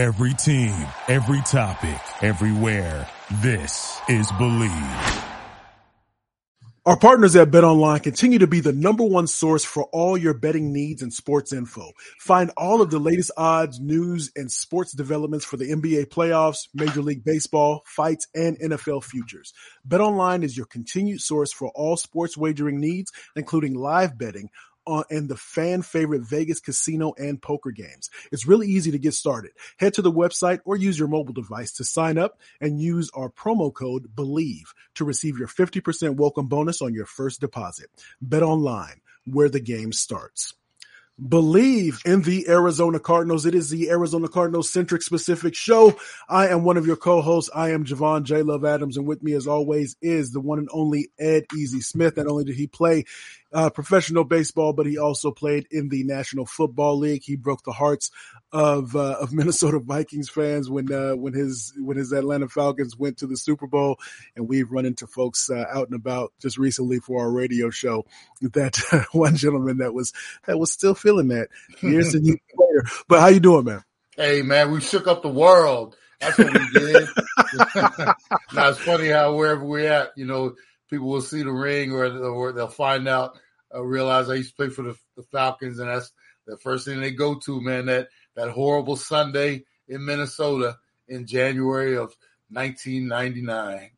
Every team, every topic, everywhere. This is Believe. Our partners at BetOnline continue to be the number one source for all your betting needs and sports info. Find all of the latest odds, news, and sports developments for the NBA playoffs, Major League Baseball, fights, and NFL futures. BetOnline is your continued source for all sports wagering needs, including live betting on and the fan favorite Vegas casino and poker games. It's really easy to get started. Head to the website or use your mobile device to sign up and use our promo code BELIEVE to receive your 50% welcome bonus on your first deposit. Bet online where the game starts. Believe in the Arizona Cardinals. It is the Arizona Cardinals centric specific show. I am one of your co-hosts. I am Javon J. Love Adams, and with me, as always, is the one and only Ed Easy Smith. Not only did he play uh, professional baseball, but he also played in the National Football League. He broke the hearts of uh, of Minnesota Vikings fans when uh, when his when his Atlanta Falcons went to the Super Bowl, and we've run into folks uh, out and about just recently for our radio show. That one gentleman that was that was still feeling that years and years later. But how you doing, man? Hey, man, we shook up the world. That's what we did. now it's funny how wherever we're at, you know, people will see the ring or, or they'll find out, uh, realize I used to play for the, the, Falcons, and that's the first thing they go to, man. That that horrible Sunday in Minnesota in January of 1999.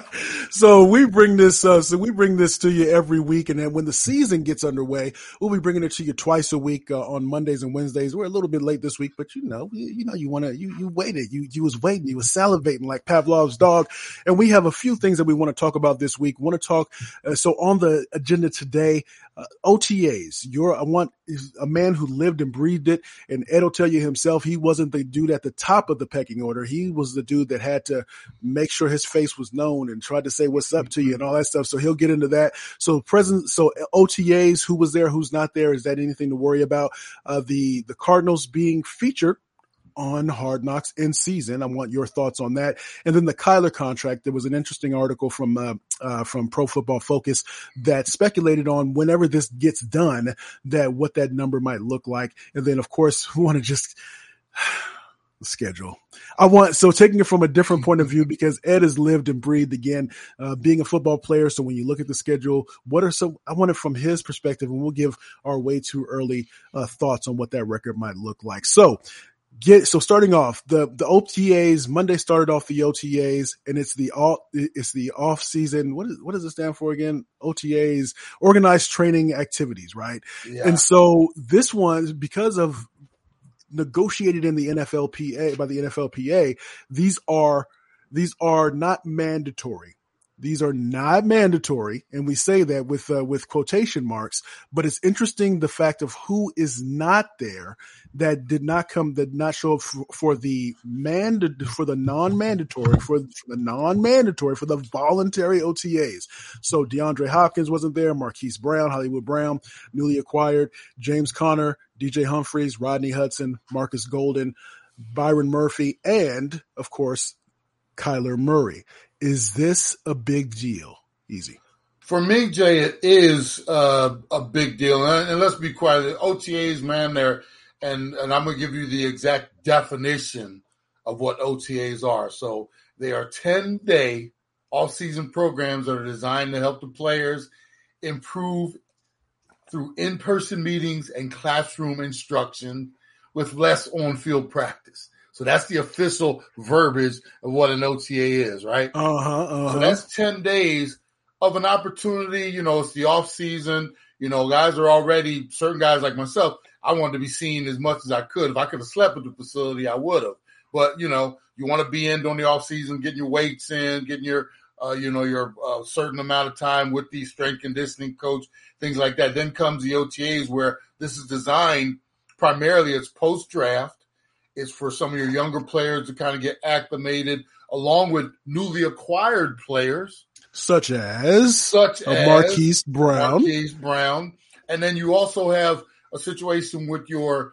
so we bring this, uh, so we bring this to you every week, and then when the season gets underway, we'll be bringing it to you twice a week uh, on Mondays and Wednesdays. We're a little bit late this week, but you know, you, you know, you want to, you you waited, you you was waiting, you was salivating like Pavlov's dog, and we have a few things that we want to talk about this week. Want to talk? Uh, so on the agenda today, uh, OTAs. You're I want a man who lived and breathed it, and Ed will tell you himself he wasn't the dude at the top of the pecking order. He was the dude that had to make sure his face was known and tried to say what's up to you and all that stuff. So he'll get into that. So present, so OTAs, who was there, who's not there, is that anything to worry about? Uh, the the Cardinals being featured on Hard Knocks in season. I want your thoughts on that. And then the Kyler contract. There was an interesting article from uh, uh, from Pro Football Focus that speculated on whenever this gets done, that what that number might look like. And then, of course, we want to just schedule. I want so taking it from a different point of view because Ed has lived and breathed again, uh, being a football player. So when you look at the schedule, what are some? I want it from his perspective, and we'll give our way too early uh, thoughts on what that record might look like. So get so starting off the the OTAs Monday started off the OTAs and it's the all it's the off season what is what does it stand for again OTAs organized training activities right yeah. and so this one because of negotiated in the NFLPA by the NFLPA these are these are not mandatory these are not mandatory, and we say that with uh, with quotation marks. But it's interesting the fact of who is not there that did not come, did not show up for, for the mand for the non mandatory for, for, the non mandatory for the voluntary OTAs. So DeAndre Hopkins wasn't there, Marquise Brown, Hollywood Brown, newly acquired, James Conner, DJ Humphries, Rodney Hudson, Marcus Golden, Byron Murphy, and of course Kyler Murray. Is this a big deal? Easy. For me, Jay, it is uh, a big deal. And, and let's be quiet. The OTAs, man, they're, and, and I'm going to give you the exact definition of what OTAs are. So they are 10 day off season programs that are designed to help the players improve through in person meetings and classroom instruction with less on field practice. So that's the official verbiage of what an OTA is, right? Uh huh. Uh-huh. So that's 10 days of an opportunity. You know, it's the off season. You know, guys are already, certain guys like myself, I wanted to be seen as much as I could. If I could have slept at the facility, I would have. But, you know, you want to be in during the off season, getting your weights in, getting your, uh, you know, your uh, certain amount of time with the strength conditioning coach, things like that. Then comes the OTAs where this is designed primarily it's post draft it's for some of your younger players to kind of get acclimated along with newly acquired players. Such as such as Marquise Brown. Marquise Brown. And then you also have a situation with your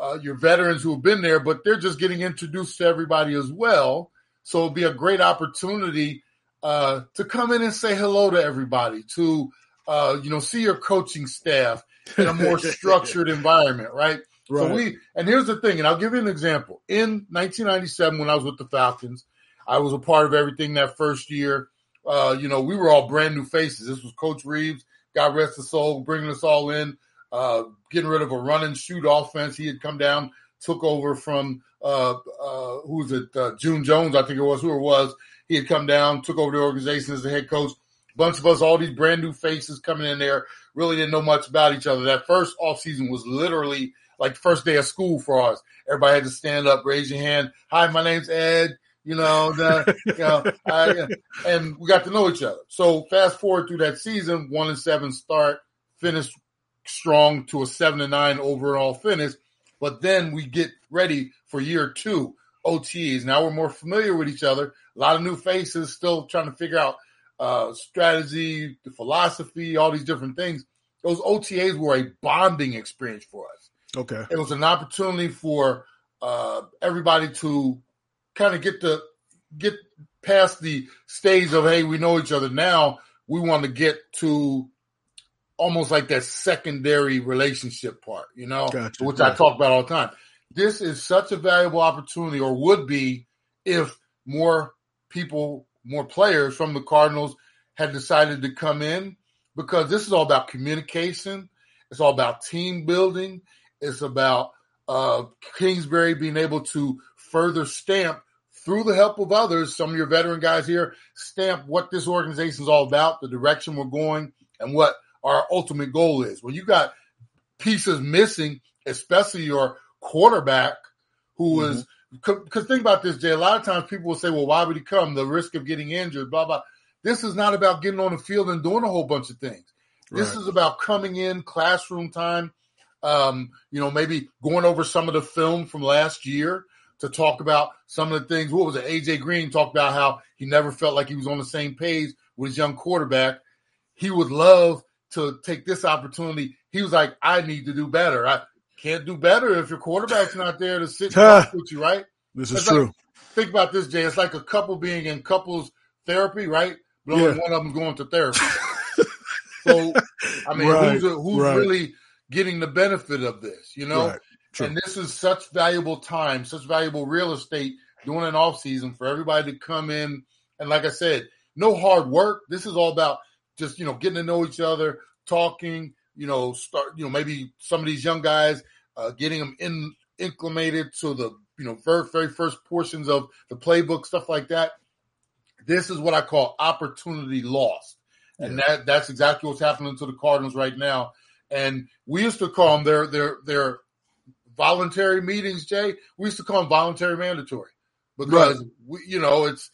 uh, your veterans who have been there, but they're just getting introduced to everybody as well. So it'll be a great opportunity uh, to come in and say hello to everybody, to uh, you know see your coaching staff in a more structured environment, right? Right. So we and here's the thing, and I'll give you an example. In 1997, when I was with the Falcons, I was a part of everything that first year. Uh, you know, we were all brand new faces. This was Coach Reeves, God rest his soul, bringing us all in, uh, getting rid of a run and shoot offense. He had come down, took over from uh, uh, who was it? Uh, June Jones, I think it was, who it was. He had come down, took over the organization as the head coach. Bunch of us, all these brand new faces coming in there, really didn't know much about each other. That first off season was literally like the first day of school for us. Everybody had to stand up, raise your hand. Hi, my name's Ed. You know, the, you know, I, and we got to know each other. So fast forward through that season, one and seven start, finished strong to a seven and nine overall finish. But then we get ready for year two, OTs. Now we're more familiar with each other. A lot of new faces, still trying to figure out uh, strategy, the philosophy, all these different things. Those OTAs were a bonding experience for us. Okay. It was an opportunity for uh, everybody to kind of get the get past the stage of hey, we know each other now. We want to get to almost like that secondary relationship part, you know, gotcha. which I talk about all the time. This is such a valuable opportunity, or would be, if more people, more players from the Cardinals had decided to come in, because this is all about communication. It's all about team building. It's about uh, Kingsbury being able to further stamp through the help of others, some of your veteran guys here, stamp what this organization is all about, the direction we're going, and what our ultimate goal is. When you got pieces missing, especially your quarterback, who mm-hmm. is because think about this, Jay. A lot of times people will say, "Well, why would he come? The risk of getting injured, blah blah." This is not about getting on the field and doing a whole bunch of things. Right. This is about coming in classroom time. Um, you know, maybe going over some of the film from last year to talk about some of the things. What was it? AJ Green talked about how he never felt like he was on the same page with his young quarterback. He would love to take this opportunity. He was like, I need to do better. I can't do better if your quarterback's not there to sit with you, right? This is it's true. Like, think about this, Jay. It's like a couple being in couples therapy, right? But only yeah. one of them going to therapy. so, I mean, right. who's, who's right. really getting the benefit of this, you know? Right. And this is such valuable time, such valuable real estate during an off season for everybody to come in. And like I said, no hard work. This is all about just, you know, getting to know each other, talking, you know, start, you know, maybe some of these young guys, uh, getting them in inclimated to the, you know, very, very first portions of the playbook, stuff like that. This is what I call opportunity lost. And yeah. that, that's exactly what's happening to the Cardinals right now. And we used to call them their, their, their voluntary meetings, Jay. We used to call them voluntary mandatory because right. we, you know it's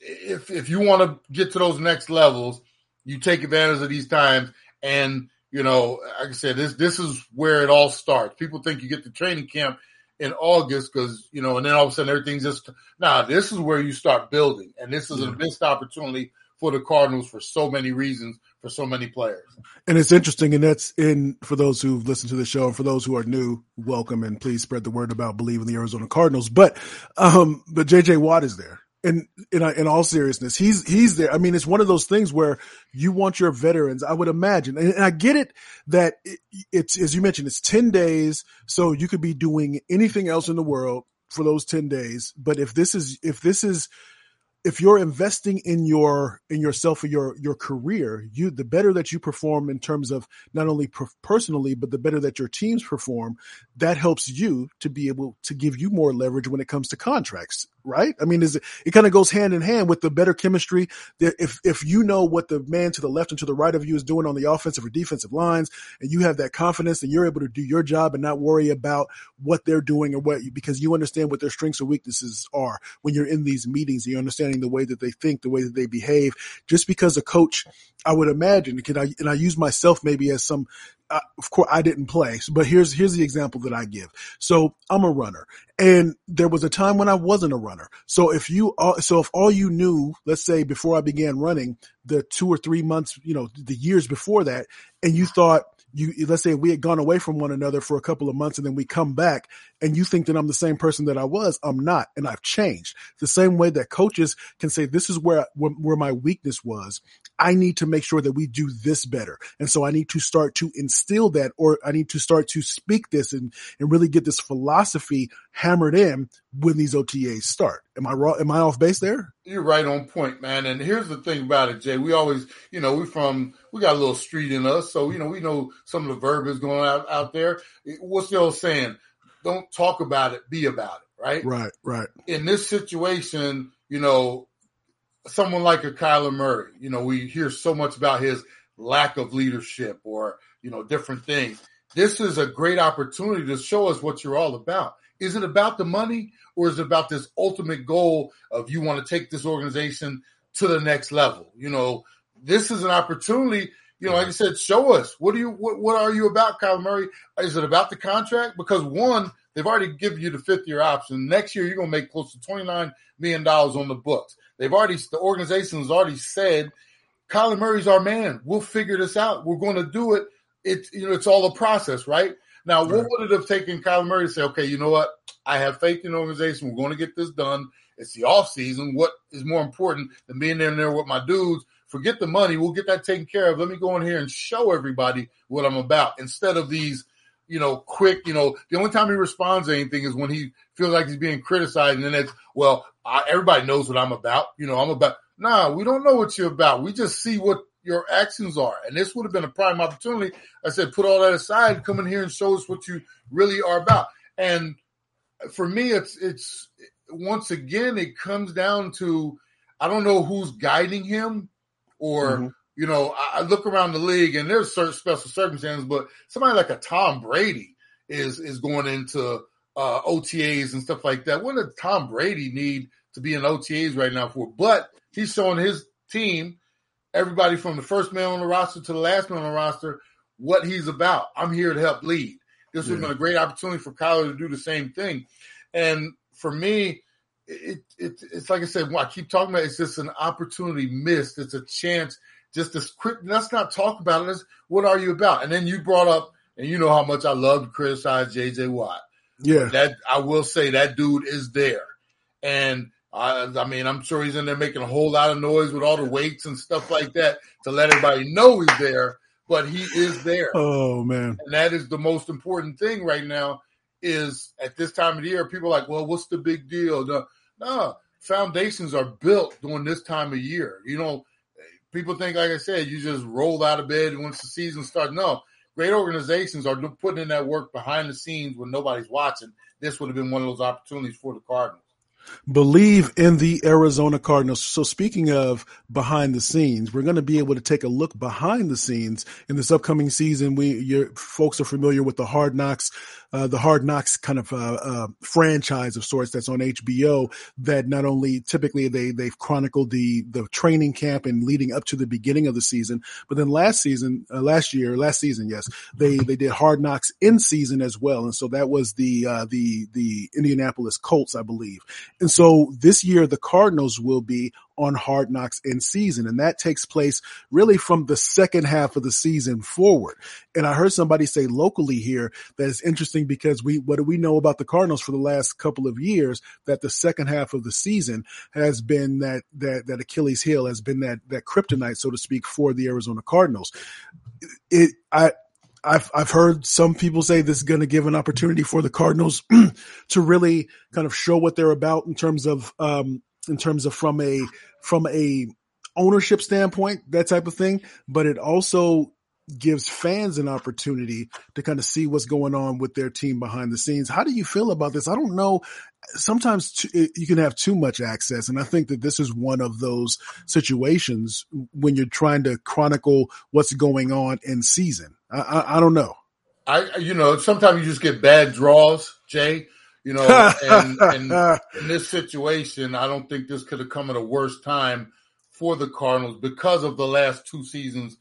if if you want to get to those next levels, you take advantage of these times. And you know, like I said, this this is where it all starts. People think you get to training camp in August because you know, and then all of a sudden everything's just now. Nah, this is where you start building, and this is yeah. a missed opportunity for the Cardinals for so many reasons for so many players. And it's interesting, and that's in for those who've listened to the show and for those who are new, welcome and please spread the word about believe in the Arizona Cardinals. But um, but JJ Watt is there. And in, in all seriousness, he's he's there. I mean, it's one of those things where you want your veterans. I would imagine, and, and I get it that it, it's as you mentioned, it's ten days, so you could be doing anything else in the world for those 10 days. But if this is, if this is if you're investing in your in yourself or your your career you the better that you perform in terms of not only per- personally but the better that your teams perform that helps you to be able to give you more leverage when it comes to contracts right? I mean, is it, it kind of goes hand in hand with the better chemistry. If if you know what the man to the left and to the right of you is doing on the offensive or defensive lines, and you have that confidence, and you're able to do your job and not worry about what they're doing or what because you understand what their strengths or weaknesses are when you're in these meetings. You're understanding the way that they think, the way that they behave. Just because a coach, I would imagine, can I and I use myself maybe as some uh, of course I didn't play, but here's here's the example that I give. So I'm a runner, and there was a time when I wasn't a runner. So if you so if all you knew, let's say before I began running, the two or three months, you know, the years before that, and you thought you let's say we had gone away from one another for a couple of months and then we come back and you think that I'm the same person that I was, I'm not, and I've changed. The same way that coaches can say this is where, where my weakness was. I need to make sure that we do this better. And so I need to start to instill that or I need to start to speak this and, and really get this philosophy hammered in when these OTAs start. Am I wrong? Am I off base there? You're right on point, man. And here's the thing about it, Jay. We always, you know, we from we got a little street in us, so you know we know some of the verbiage going out out there. What's the old saying? Don't talk about it, be about it. Right. Right. Right. In this situation, you know, someone like a Kyler Murray, you know, we hear so much about his lack of leadership or you know different things. This is a great opportunity to show us what you're all about. Is it about the money or is it about this ultimate goal of you want to take this organization to the next level? You know, this is an opportunity. You know, like I said, show us what do you what, what are you about, Kyle Murray? Is it about the contract? Because one, they've already given you the fifth year option. Next year, you're going to make close to twenty nine million dollars on the books. They've already the organization has already said, Kyler Murray's our man. We'll figure this out. We're going to do it. It's you know, it's all a process, right? Now, what would it have taken Kyler Murray to say, okay, you know what? I have faith in the organization. We're going to get this done. It's the off season. What is more important than being in there with my dudes? Forget the money. We'll get that taken care of. Let me go in here and show everybody what I'm about instead of these, you know, quick, you know, the only time he responds to anything is when he feels like he's being criticized. And then it's, well, I, everybody knows what I'm about. You know, I'm about, nah, we don't know what you're about. We just see what your actions are. And this would have been a prime opportunity. I said, put all that aside, come in here and show us what you really are about. And for me, it's it's once again, it comes down to I don't know who's guiding him, or mm-hmm. you know, I, look around the league and there's certain special circumstances, but somebody like a Tom Brady is is going into uh, OTAs and stuff like that. What does Tom Brady need to be in OTAs right now for? But he's showing his team everybody from the first man on the roster to the last man on the roster what he's about. I'm here to help lead. This yeah. have been a great opportunity for Kyler to do the same thing. And for me, it, it, it's like I said, I keep talking about it, it's just an opportunity missed. It's a chance just to quick. Let's not talk about it. what are you about? And then you brought up, and you know how much I love to criticize JJ Watt. Yeah, that I will say that dude is there, and I, I, mean, I'm sure he's in there making a whole lot of noise with all the weights and stuff like that to let everybody know he's there, but he is there. Oh man. And that is the most important thing right now is at this time of the year, people are like, well, what's the big deal? No, no, foundations are built during this time of year. You know, people think, like I said, you just roll out of bed once the season starts. No, great organizations are putting in that work behind the scenes when nobody's watching. This would have been one of those opportunities for the Cardinals believe in the Arizona Cardinals. So speaking of behind the scenes, we're going to be able to take a look behind the scenes in this upcoming season. We, your folks are familiar with the Hard Knocks uh, the Hard Knocks kind of uh, uh, franchise of sorts that's on HBO. That not only typically they they've chronicled the the training camp and leading up to the beginning of the season, but then last season, uh, last year, last season, yes, they they did Hard Knocks in season as well, and so that was the uh, the the Indianapolis Colts, I believe, and so this year the Cardinals will be on Hard Knocks in season. And that takes place really from the second half of the season forward. And I heard somebody say locally here that is interesting because we, what do we know about the Cardinals for the last couple of years that the second half of the season has been that, that, that Achilles heel has been that, that kryptonite, so to speak, for the Arizona Cardinals. It, I, I've I've heard some people say this is going to give an opportunity for the Cardinals to really kind of show what they're about in terms of um, in terms of from a from a ownership standpoint, that type of thing. But it also gives fans an opportunity to kind of see what's going on with their team behind the scenes. How do you feel about this? I don't know. Sometimes you can have too much access. And I think that this is one of those situations when you're trying to chronicle what's going on in season. I, I, I don't know. I, you know, sometimes you just get bad draws, Jay. You know, and, and in this situation, I don't think this could have come at a worse time for the Cardinals because of the last two seasons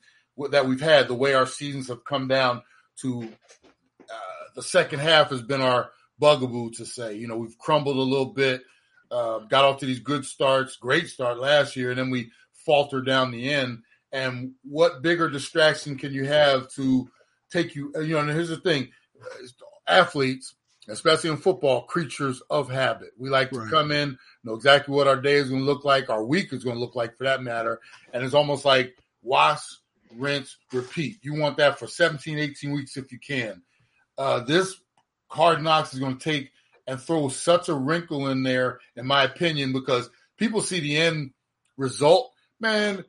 that we've had. The way our seasons have come down to uh, the second half has been our bugaboo to say. You know, we've crumbled a little bit, uh, got off to these good starts, great start last year, and then we falter down the end. And what bigger distraction can you have to take you? You know, and here's the thing: athletes especially in football, creatures of habit. We like to right. come in, know exactly what our day is going to look like, our week is going to look like for that matter. And it's almost like wash, rinse, repeat. You want that for 17, 18 weeks if you can. Uh, this Hard Knocks is going to take and throw such a wrinkle in there, in my opinion, because people see the end result. Man,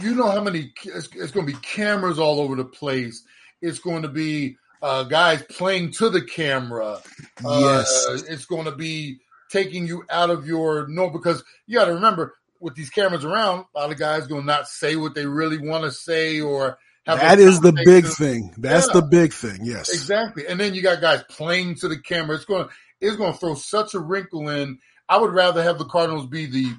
you know how many, it's, it's going to be cameras all over the place. It's going to be uh, guys playing to the camera. Uh, Yes. it's going to be taking you out of your no because you got to remember with these cameras around, a lot of guys going to not say what they really want to say or have That is the big thing. That's Yeah. the big thing. Yes. Exactly. And then you got guys playing to the camera. It's going it's going to throw such a wrinkle in. I would rather have the Cardinals be the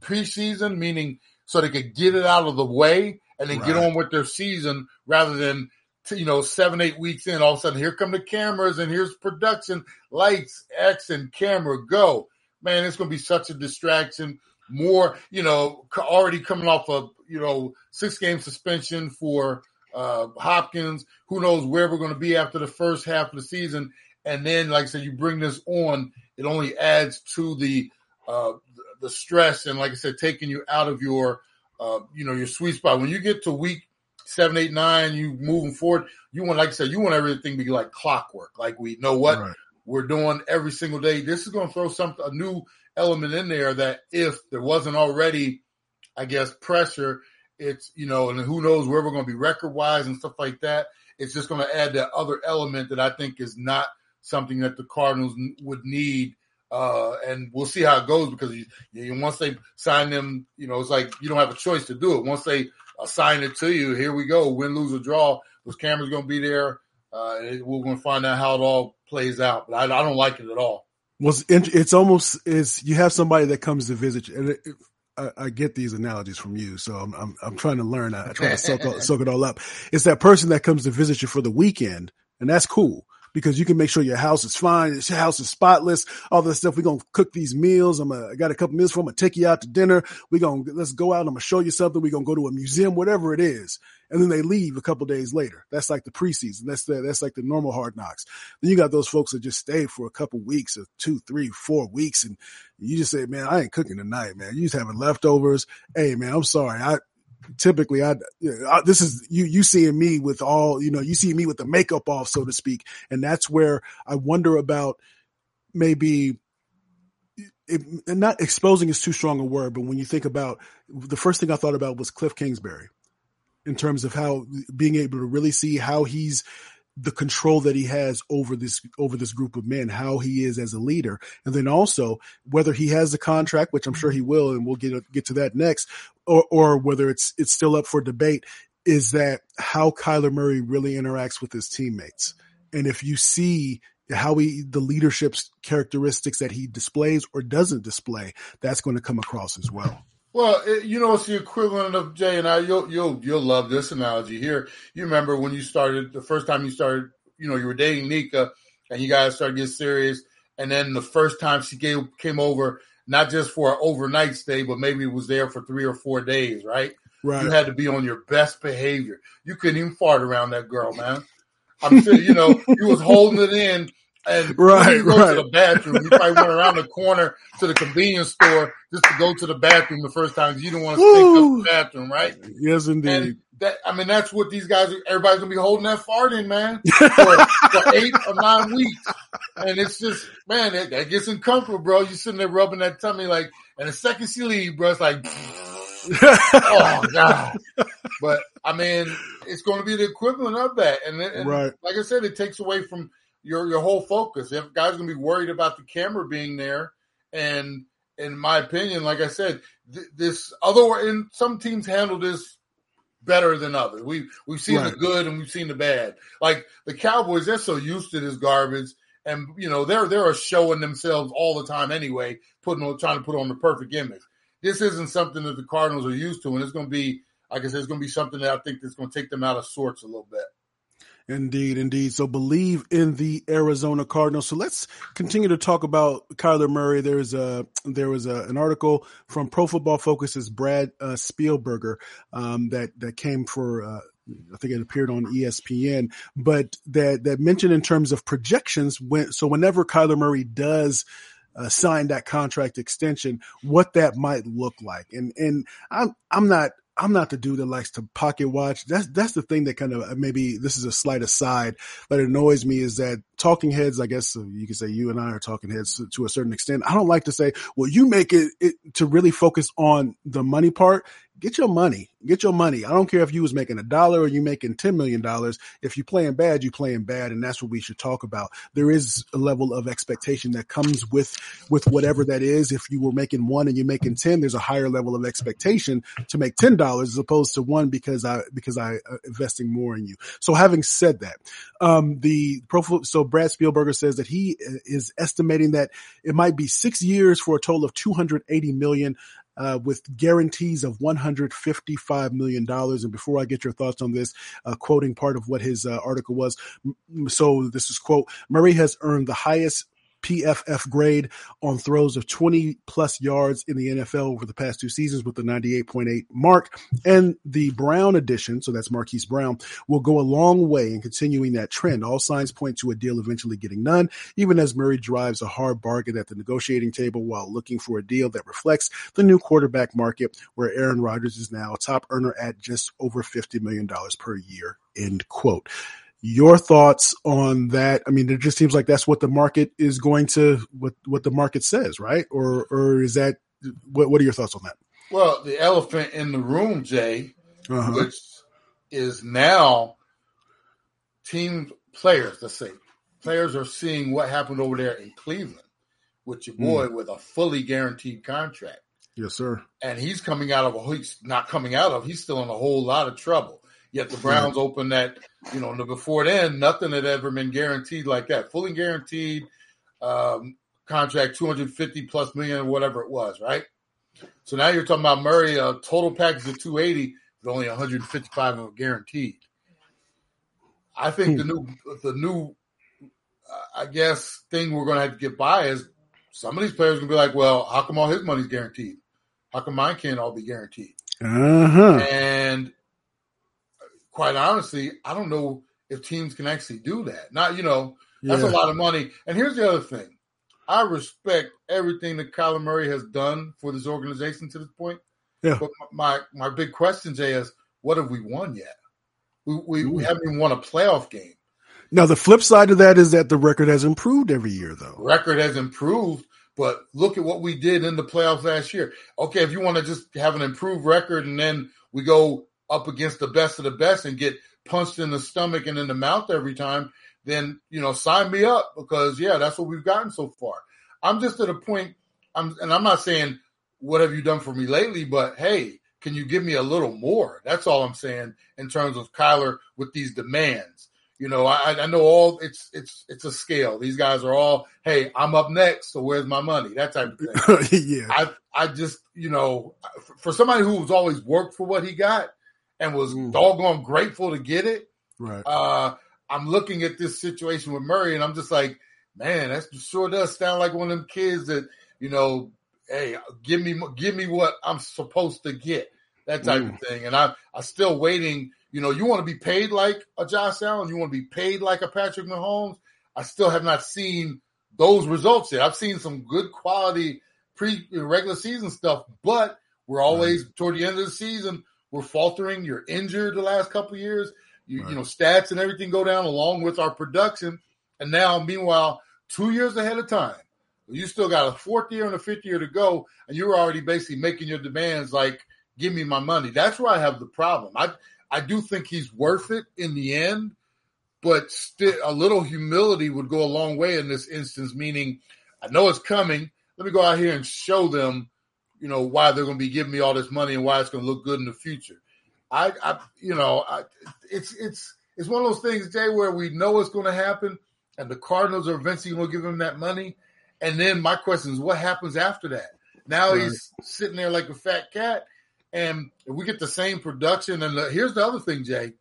preseason, meaning so they could get it out of the way and then get on with their season rather than you know seven eight weeks in all of a sudden here come the cameras and here's production lights action camera go. Man it's going to be such a distraction more you know already coming off of you know six game suspension for uh hopkins. Who knows where we're going to be after the first half of the season. And then like i said you bring this on it only adds to the uh the stress and like i said taking you out of your uh you know your sweet spot when you get to week seven eight nine you moving forward you want like i said you want everything to be like clockwork like we know what Right. we're doing every single day. This is going to throw some a new element in there that if there wasn't already, I guess pressure, it's you know, and who knows where we're going to be record wise and stuff like that. It's just going to add that other element that I think is not something that the Cardinals would need. Uh, and we'll see how it goes because you, you, once they sign them, you know, it's like you don't have a choice to do it. Once they assign it to you, here we go, win, lose, or draw. Those cameras going to be there. Uh, we're going to find out how it all plays out, but I, I don't like it at all. was int- it's almost is you have somebody that comes to visit you, and it, it- I, I get these analogies from you, so I'm I'm, I'm trying to learn. I try to soak all, soak it all up. It's that person that comes to visit you for the weekend, and that's cool because you can make sure your house is fine, your house is spotless, all this stuff. We're gonna cook these meals. I'm gonna, I got a couple meals for. I'm gonna take you out to dinner. We're gonna let's go out. I'm gonna show you something. We're gonna go to a museum, whatever it is, and then they leave a couple days later. That's like the preseason. That's the that's like the normal hard knocks. Then you got those folks that just stay for a couple weeks or two, three, four weeks, and you just say, "Man, I ain't cooking tonight, man. You just having leftovers." Hey, man, I'm sorry. I typically I, I this is you you seeing me with all you know you see me with the makeup off, so to speak, and that's where I wonder about maybe. It, not exposing is too strong a word, but when you think about the first thing I thought about was Kliff Kingsbury in terms of how being able to really see how he's the control that he has over this over this group of men, how he is as a leader, and then also whether he has the contract, which I'm sure he will, and we'll get get to that next, or or whether it's it's still up for debate. Is that how Kyler Murray really interacts with his teammates, and if you see how he the leadership characteristics that he displays or doesn't display, that's going to come across as well. Well, it, you know, it's the equivalent of Jay and I. You'll you'll you'll love this analogy here. You remember when you started the first time you started, you know, you were dating Nika, and you guys started getting serious, and then the first time she came came over, not just for an overnight stay, but maybe it was there for three or four days, right? Right. You had to be on your best behavior. You couldn't even fart around that girl, man. I'm sure you know you was holding it in. And Right, go right. to the bathroom. You probably went around the corner to the convenience store just to go to the bathroom the first time you didn't want to stink up the bathroom, right? Yes, indeed. And that I mean that's what these guys everybody's gonna be holding that fart in, man, for, for eight or nine weeks. And it's just man, that, that gets uncomfortable, bro. You sitting there rubbing that tummy like and the second she leave, bro, it's like oh god. But I mean, it's going to be the equivalent of that, and, and Right. like I said, it takes away from your your whole focus. If guys going to be worried about the camera being there, and in my opinion, like I said, th- this other and some teams handle this better than others. We we've seen the good and we've seen the bad. Like the Cowboys, they're so used to this garbage. And you know they're they're showing themselves all the time anyway, putting on trying to put on the perfect image this isn't something that the Cardinals are used to, and it's going to be, like I said, it's going to be something that I think that's going to take them out of sorts a little bit. Indeed, indeed. So believe in the Arizona Cardinals. So let's continue to talk about Kyler Murray. There's a there was a, an article from Pro Football Focus's Brad uh, Spielberger um, that that came for. Uh, I think it appeared on ESPN, but that that mentioned in terms of projections. When so whenever Kyler Murray does uh, sign that contract extension, what that might look like. And and I'm I'm not I'm not the dude that likes to pocket watch. That's that's the thing that kind of maybe this is a slight aside, but it annoys me is that talking heads. I guess you could say you and I are talking heads to, a certain extent. I don't like to say, well, you make it, it to really focus on the money part get your money. Get your money. I don't care if you was making a dollar or you making $10 million. If you're playing bad, you're playing bad. And that's what we should talk about. There is a level of expectation that comes with, with whatever that is. If you were making one and you're making 10, there's a higher level of expectation to make $10 as opposed to one because I, because I uh, investing more in you. So having said that, um, the pro, so Brad Spielberger says that he uh, is estimating that it might be six years for a total of 280 million uh, with guarantees of $155 million. And before I get your thoughts on this, uh, quoting part of what his uh, article was. So this is quote, Murray has earned the highest PFF grade on throws of 20 plus yards in the NFL over the past two seasons with the 98.8 mark. And the Brown addition, so that's Marquise Brown, will go a long way in continuing that trend. All signs point to a deal eventually getting done, even as Murray drives a hard bargain at the negotiating table while looking for a deal that reflects the new quarterback market where Aaron Rodgers is now a top earner at just over $50 million per year. End quote your thoughts on that? I mean it just seems like that's what the market is going to what what the market says right? Or or is that what, what are your thoughts on that? Well the elephant in the room jay uh-huh. which is now team players let's say. Players are seeing what happened over there in cleveland with your boy mm. with a fully guaranteed contract. Yes sir. And he's coming out of a he's not coming out of he's still in a whole lot of trouble Yet the Browns opened that, you know, before then, nothing had ever been guaranteed like that. Fully guaranteed um, contract, 250 plus million or whatever it was, right? So now you're talking about Murray, a total package of 280 with only 155 of guaranteed. I think the new, the new, uh, I guess, thing we're going to have to get by is some of these players going to be like, well, how come all his money's guaranteed? How come mine can't all be guaranteed? Uh-huh. And quite honestly, I don't know if teams can actually do that. Not, you know, that's yeah. a lot of money. And here's the other thing. I respect everything that Kyler Murray has done for this organization to this point. Yeah. But my my big question, Jay, is what have we won yet? We we, we haven't even won a playoff game. Now the flip side of that is that the record has improved every year, though. Record has improved, but look at what we did in the playoffs last year. Okay, if you want to just have an improved record and then we go up against the best of the best and get punched in the stomach and in the mouth every time, then you know, sign me up because yeah, that's what we've gotten so far. I'm just at a point. I'm, and I'm not saying what have you done for me lately, but hey, can you give me a little more? That's all I'm saying in terms of Kyler with these demands. You know, I, I know all it's it's it's a scale. These guys are all, hey, I'm up next, so where's my money? That type of thing. yeah. I I just you know, for somebody who's always worked for what he got, and was mm. doggone grateful to get it. Right. Uh, I'm looking at this situation with Murray, and I'm just like, man, that sure does sound like one of them kids that you know, hey, give me give me what I'm supposed to get, that type mm. of thing. And I I'm still waiting. You know, you want to be paid like a Josh Allen, you want to be paid like a Patrick Mahomes. I still have not seen those results yet. I've seen some good quality pre regular season stuff, but we're always right. toward the end of the season we're faltering. You're injured the last couple years. You, right. you know, stats and everything go down along with our production. And now, meanwhile, two years ahead of time, you still got a fourth year and a fifth year to go, and you're already basically making your demands like, "Give me my money." That's where I have the problem. I I do think he's worth it in the end, but still, a little humility would go a long way in this instance. Meaning, I know it's coming. Let me go out here and show them you know, why they're going to be giving me all this money and why it's going to look good in the future. I, I you know, I, it's it's it's one of those things, Jay, where we know it's going to happen, and the Cardinals are eventually going to give him that money. And then my question is, what happens after that? Now right. he's sitting there like a fat cat, and we get the same production, and the, here's the other thing, Jay,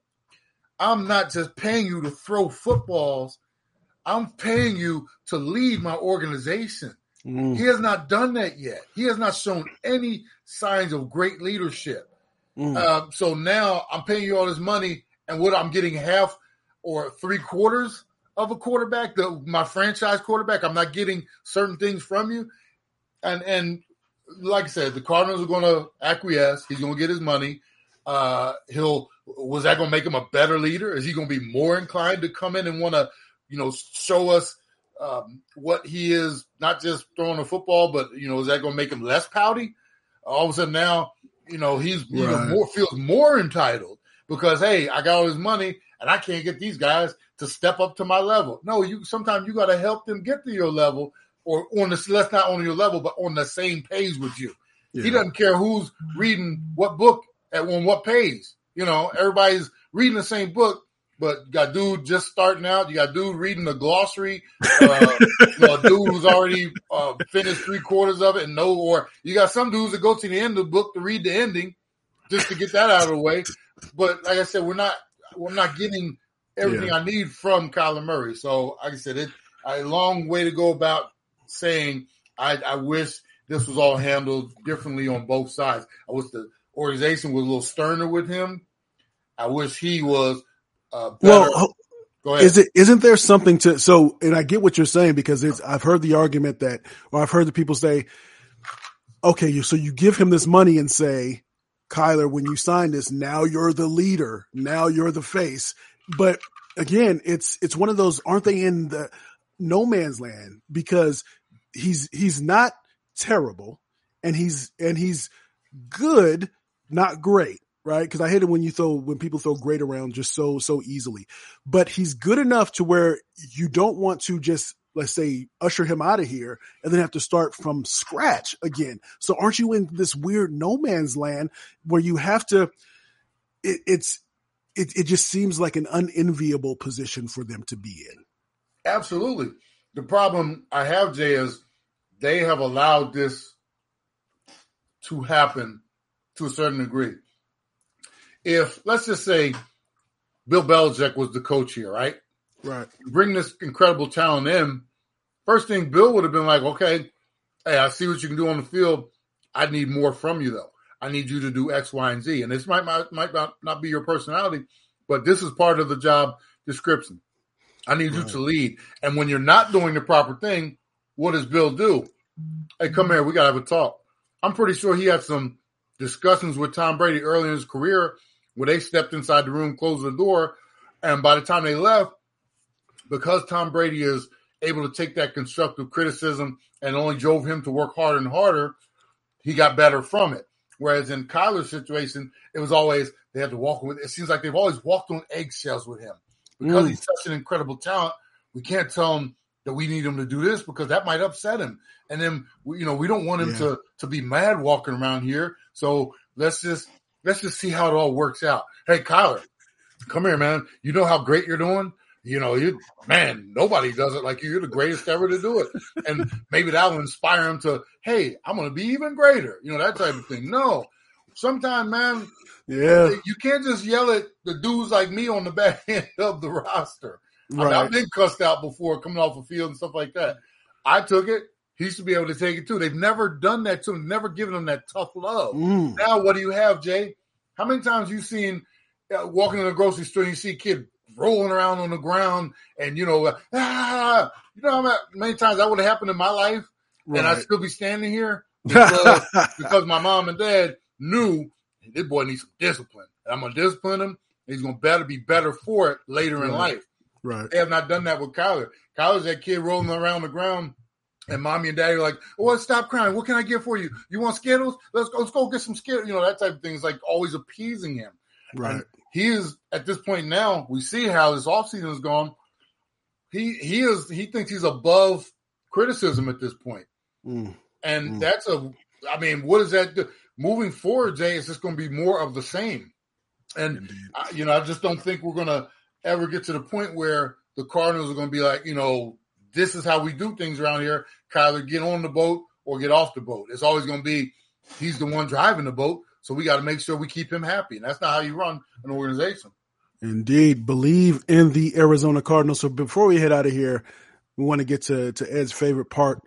I'm not just paying you to throw footballs. I'm paying you to lead my organization. Mm. He has not done that yet. He has not shown any signs of great leadership. Mm. Uh, so now I'm paying you all this money, and what I'm getting half or three quarters of a quarterback, the my franchise quarterback. I'm not getting certain things from you, and and like I said, the Cardinals are going to acquiesce. He's going to get his money. Uh, he'll was that going to make him a better leader? Is he going to be more inclined to come in and want to, you know, show us um, what he is, not just throwing a football, but you know, is that going to make him less pouty? All of a sudden now, you know, he's right. even more feels more entitled because hey, I got all this money and I can't get these guys to step up to my level. No, you sometimes you got to help them get to your level or on the let's not on your level, but on the same page with you. Yeah. He doesn't care who's reading what book at on what page. You know, everybody's reading the same book, but you got dude just starting out. You got dude reading the glossary. Uh, you know, dude who's already uh, finished three quarters of it and know, or you got some dudes that go to the end of the book to read the ending just to get that out of the way. But like I said, we're not we're not getting everything yeah. I need from Kyler Murray. So like I said, it a long way to go about saying I, I wish this was all handled differently on both sides. I wish the organization was a little sterner with him. I wish he was uh, well. Is it isn't there something to so? And I get what you're saying because it's I've heard the argument that, or I've heard the people say, okay, you so you give him this money and say, Kyler, when you sign this, now you're the leader, now you're the face. But again, it's it's one of those. Aren't they in the no man's land because he's he's not terrible and he's and he's good, not great, right? Because I hate it when you throw when people throw great around just so so easily. But he's good enough to where you don't want to just let's say usher him out of here and then have to start from scratch again. So aren't you in this weird no man's land where you have to? It, it's it, it just seems like an unenviable position for them to be in. Absolutely. The problem I have, Jay, is they have allowed this to happen to a certain degree. If let's just say Bill Belichick was the coach here, right? Right. bring this incredible talent in. First thing Bill would have been like, okay, hey, I see what you can do on the field. I need more from you though. I need you to do X, Y, and Z. And this might might, might not, not be your personality, but this is part of the job description. I need right. you to lead. And when you're not doing the proper thing, what does Bill do? Hey, come here. We got to have a talk. I'm pretty sure he had some discussions with Tom Brady early in his career where they stepped inside the room, closed the door, and by the time they left, because Tom Brady is able to take that constructive criticism and only drove him to work harder and harder, he got better from it. Whereas in Kyler's situation, it was always they had to walk with. It seems like they've always walked on eggshells with him because mm. he's such an incredible talent. We can't tell him that we need him to do this because that might upset him. And then you know we don't want him yeah. to to be mad walking around here. So let's just let's just see how it all works out. Hey, Kyler, come here, man. You know how great you're doing. You know, you man, nobody does it like you. You're the greatest ever to do it. And maybe that will inspire him to, hey, I'm gonna be even greater. You know, that type of thing. No. Sometimes, man, yeah, you can't just yell at the dudes like me on the back end of the roster. Right. I mean, I've been cussed out before coming off the field and stuff like that. I took it. He should be able to take it too. They've never done that to him, never given him that tough love. Mm. Now, what do you have, Jay? How many times you seen uh, walking in the grocery store and you see a kid rolling around on the ground and you know, ah, you know how many times that would have happened in my life, right. and I'd still be standing here because, because my mom and dad knew this boy needs some discipline, and I'm gonna discipline him. He's gonna better be better for it later right. in life. Right. They have not done that with Kyler. Kyler's that kid rolling around the ground. And mommy and daddy are like, "Oh, stop crying. What can I get for you? You want Skittles? Let's go. Let's go get some Skittles. You know that type of thing is like always appeasing him. Right. And he is at this point now. We see how this offseason is gone. He he is he thinks he's above criticism at this point, mm. and mm. that's a. I mean, what does that do? Moving forward, Jay, it's just going to be more of the same. And I, you know, I just don't think we're going to ever get to the point where the Cardinals are going to be like, you know, this is how we do things around here. Kyler, get on the boat or get off the boat. It's always going to be he's the one driving the boat. So we got to make sure we keep him happy. And that's not how you run an organization. Indeed. Believe in the Arizona Cardinals. So before we head out of here, we want to get to, to Ed's favorite part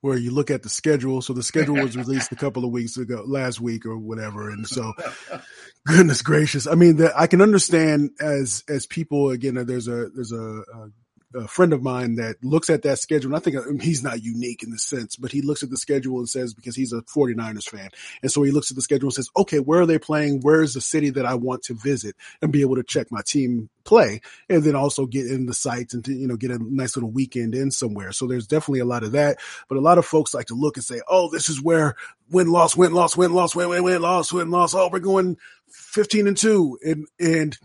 where you look at the schedule. So the schedule was released a couple of weeks ago, last week or whatever. And so goodness gracious. I mean, the, I can understand as, as people, again, there's a, there's a, a a friend of mine that looks at that schedule. And I think he's not unique in the sense, but he looks at the schedule and says, because he's a 49ers fan. And so he looks at the schedule and says, okay, where are they playing? Where is the city that I want to visit and be able to check my team play and then also get in the sites and to, you know, get a nice little weekend in somewhere. So there's definitely a lot of that, but a lot of folks like to look and say, Oh, this is where win, loss, win, loss, win, loss, win, win, win, loss, win, loss. Oh, we're going 15 and two. And, and,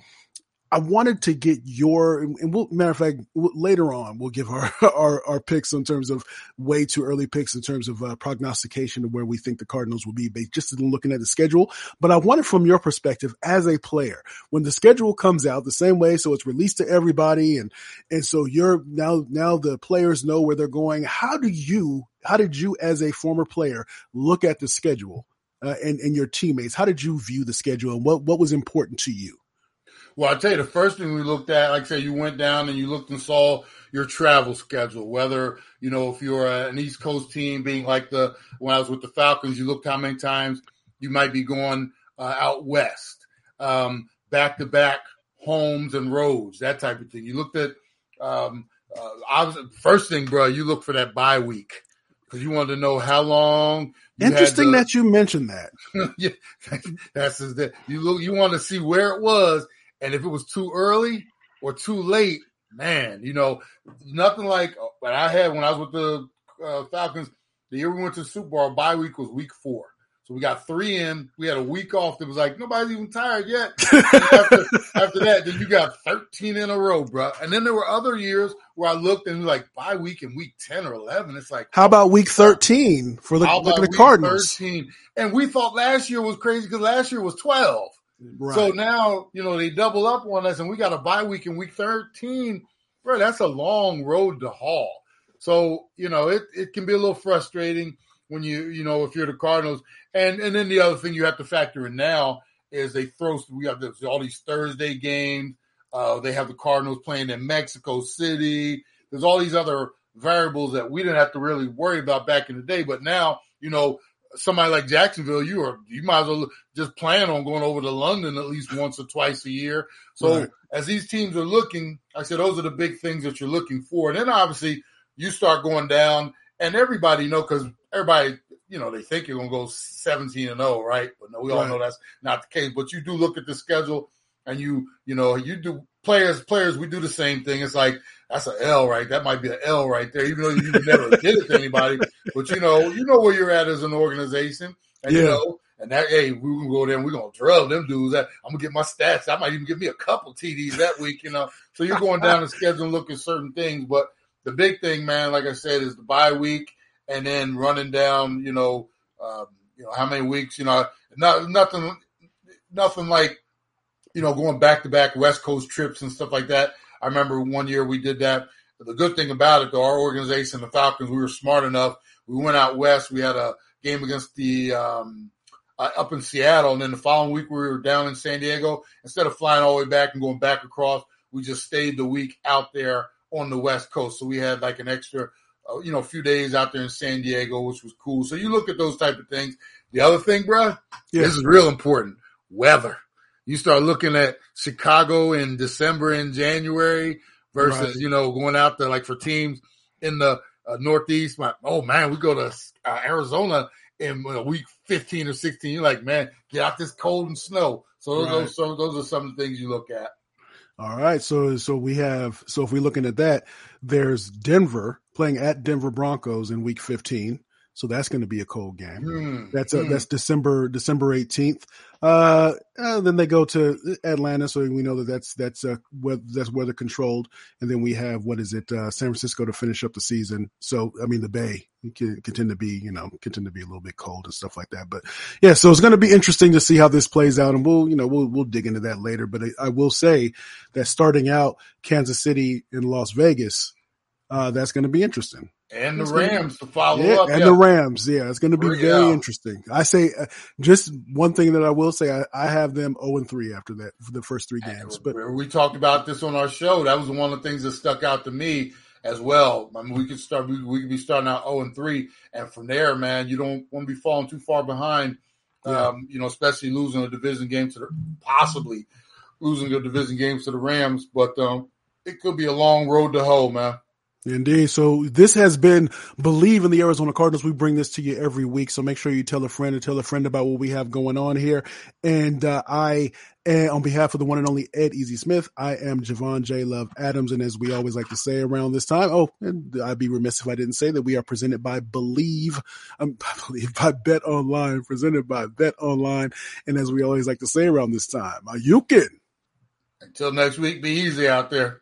I wanted to get your, and we'll, matter of fact, later on, we'll give our, our, our, picks in terms of way too early picks in terms of uh, prognostication of where we think the Cardinals will be based just looking at the schedule. But I wanted from your perspective as a player, when the schedule comes out the same way, so it's released to everybody and, and so you're now, now the players know where they're going. How do you, how did you as a former player look at the schedule uh, and, and your teammates? How did you view the schedule and what, what was important to you? Well, I tell you, the first thing we looked at, like I said, you went down and you looked and saw your travel schedule. Whether you know if you're an East Coast team, being like the when I was with the Falcons, you looked how many times you might be going uh, out west, back to back homes and roads, that type of thing. You looked at um, uh, first thing, bro. You look for that bye week because you wanted to know how long. Interesting that you mentioned that. yeah, that's that. You look. You want to see where it was and if it was too early or too late, man, you know, nothing like what I had when I was with the uh, Falcons. The year we went to the Super Bowl, bye week was week four. So we got three in. We had a week off. That was like nobody's even tired yet. after, after, that, then you got thirteen in a row, bro. And then there were other years where I looked and was like bye week in week ten or eleven. It's like how about week thirteen for the, the Cardinals? Thirteen, and we thought last year was crazy because last year was twelve. Right. So now, you know, they double up on us and we got a bye week in week 13. Bro, that's a long road to haul. So, you know, it, it can be a little frustrating when you, you know, if you're the Cardinals. And and then the other thing you have to factor in now is they throw we have this, all these Thursday games. Uh, they have the Cardinals playing in Mexico City. There's all these other variables that we didn't have to really worry about back in the day. But now, you know, somebody like Jacksonville, you are you might as well just plan on going over to London at least once or twice a year. So right. as these teams are looking, I said those are the big things that you're looking for. And then obviously you start going down, and everybody know because everybody you know they think you're going to go 17 and 0, right? But no, we all know that's not the case. But you do look at the schedule, and you you know you do players players we do the same thing. It's like that's an L, right? That might be an L right there, even though you never did it to anybody. But you know, you know where you're at as an organization, and yeah. you know, and that hey, we gonna go there and we're gonna drill them dudes. That I'm gonna get my stats. I might even give me a couple TDs that week, you know. So you're going down the schedule and looking certain things, but the big thing, man, like I said, is the bye week, and then running down, you know, um, you know how many weeks, you know, not nothing, nothing like, you know, going back to back West Coast trips and stuff like that. I remember one year we did that. The good thing about it, though, our organization, the Falcons, we were smart enough. We went out west. We had a game against the um, uh, up in Seattle, and then the following week we were down in San Diego. Instead of flying all the way back and going back across, we just stayed the week out there on the West Coast. So we had like an extra, uh, you know, a few days out there in San Diego, which was cool. So you look at those type of things. The other thing, bro, yeah. this is real important: weather. You start looking at Chicago in December and January versus, right. you know, going out there like for teams in the uh, Northeast. My, oh man, we go to uh, Arizona in uh, week 15 or 16. You're like, man, get out this cold and snow. So right. those, so those are some of the things you look at. All right. So, so we have, so if we're looking at that, there's Denver playing at Denver Broncos in week 15. So that's going to be a cold game. Mm, that's a, mm. that's December December eighteenth. Uh, uh, then they go to Atlanta, so we know that that's that's uh, that's weather controlled. And then we have what is it, uh, San Francisco to finish up the season. So I mean, the Bay can, can tend to be you know can tend to be a little bit cold and stuff like that. But yeah, so it's going to be interesting to see how this plays out, and we'll you know we'll we'll dig into that later. But I, I will say that starting out Kansas City and Las Vegas, uh, that's going to be interesting and the Rams to follow yeah, up. And yeah. the Rams. Yeah, it's going to be very interesting. I say uh, just one thing that I will say, I, I, have them 0 and 3 after that for the first three games. And but we talked about this on our show. That was one of the things that stuck out to me as well. I mean, we could start, we, we could be starting out 0 and 3. And from there, man, you don't want to be falling too far behind, um, you know, especially losing a division game to the, possibly losing a division games to the Rams. But, um, it could be a long road to hoe, man. Indeed. So this has been Bleav in the Arizona Cardinals. We bring this to you every week. So make sure you tell a friend and tell a friend about what we have going on here. And uh, I, and on behalf of the one and only Ed Easy Smith, I am Javon J. Love Adams. And as we always like to say around this time, oh, and I'd be remiss if I didn't say that we are presented by Bleav, um, I believe by Bet Online, presented by Bet Online. And as we always like to say around this time, you can. Until next week, be easy out there.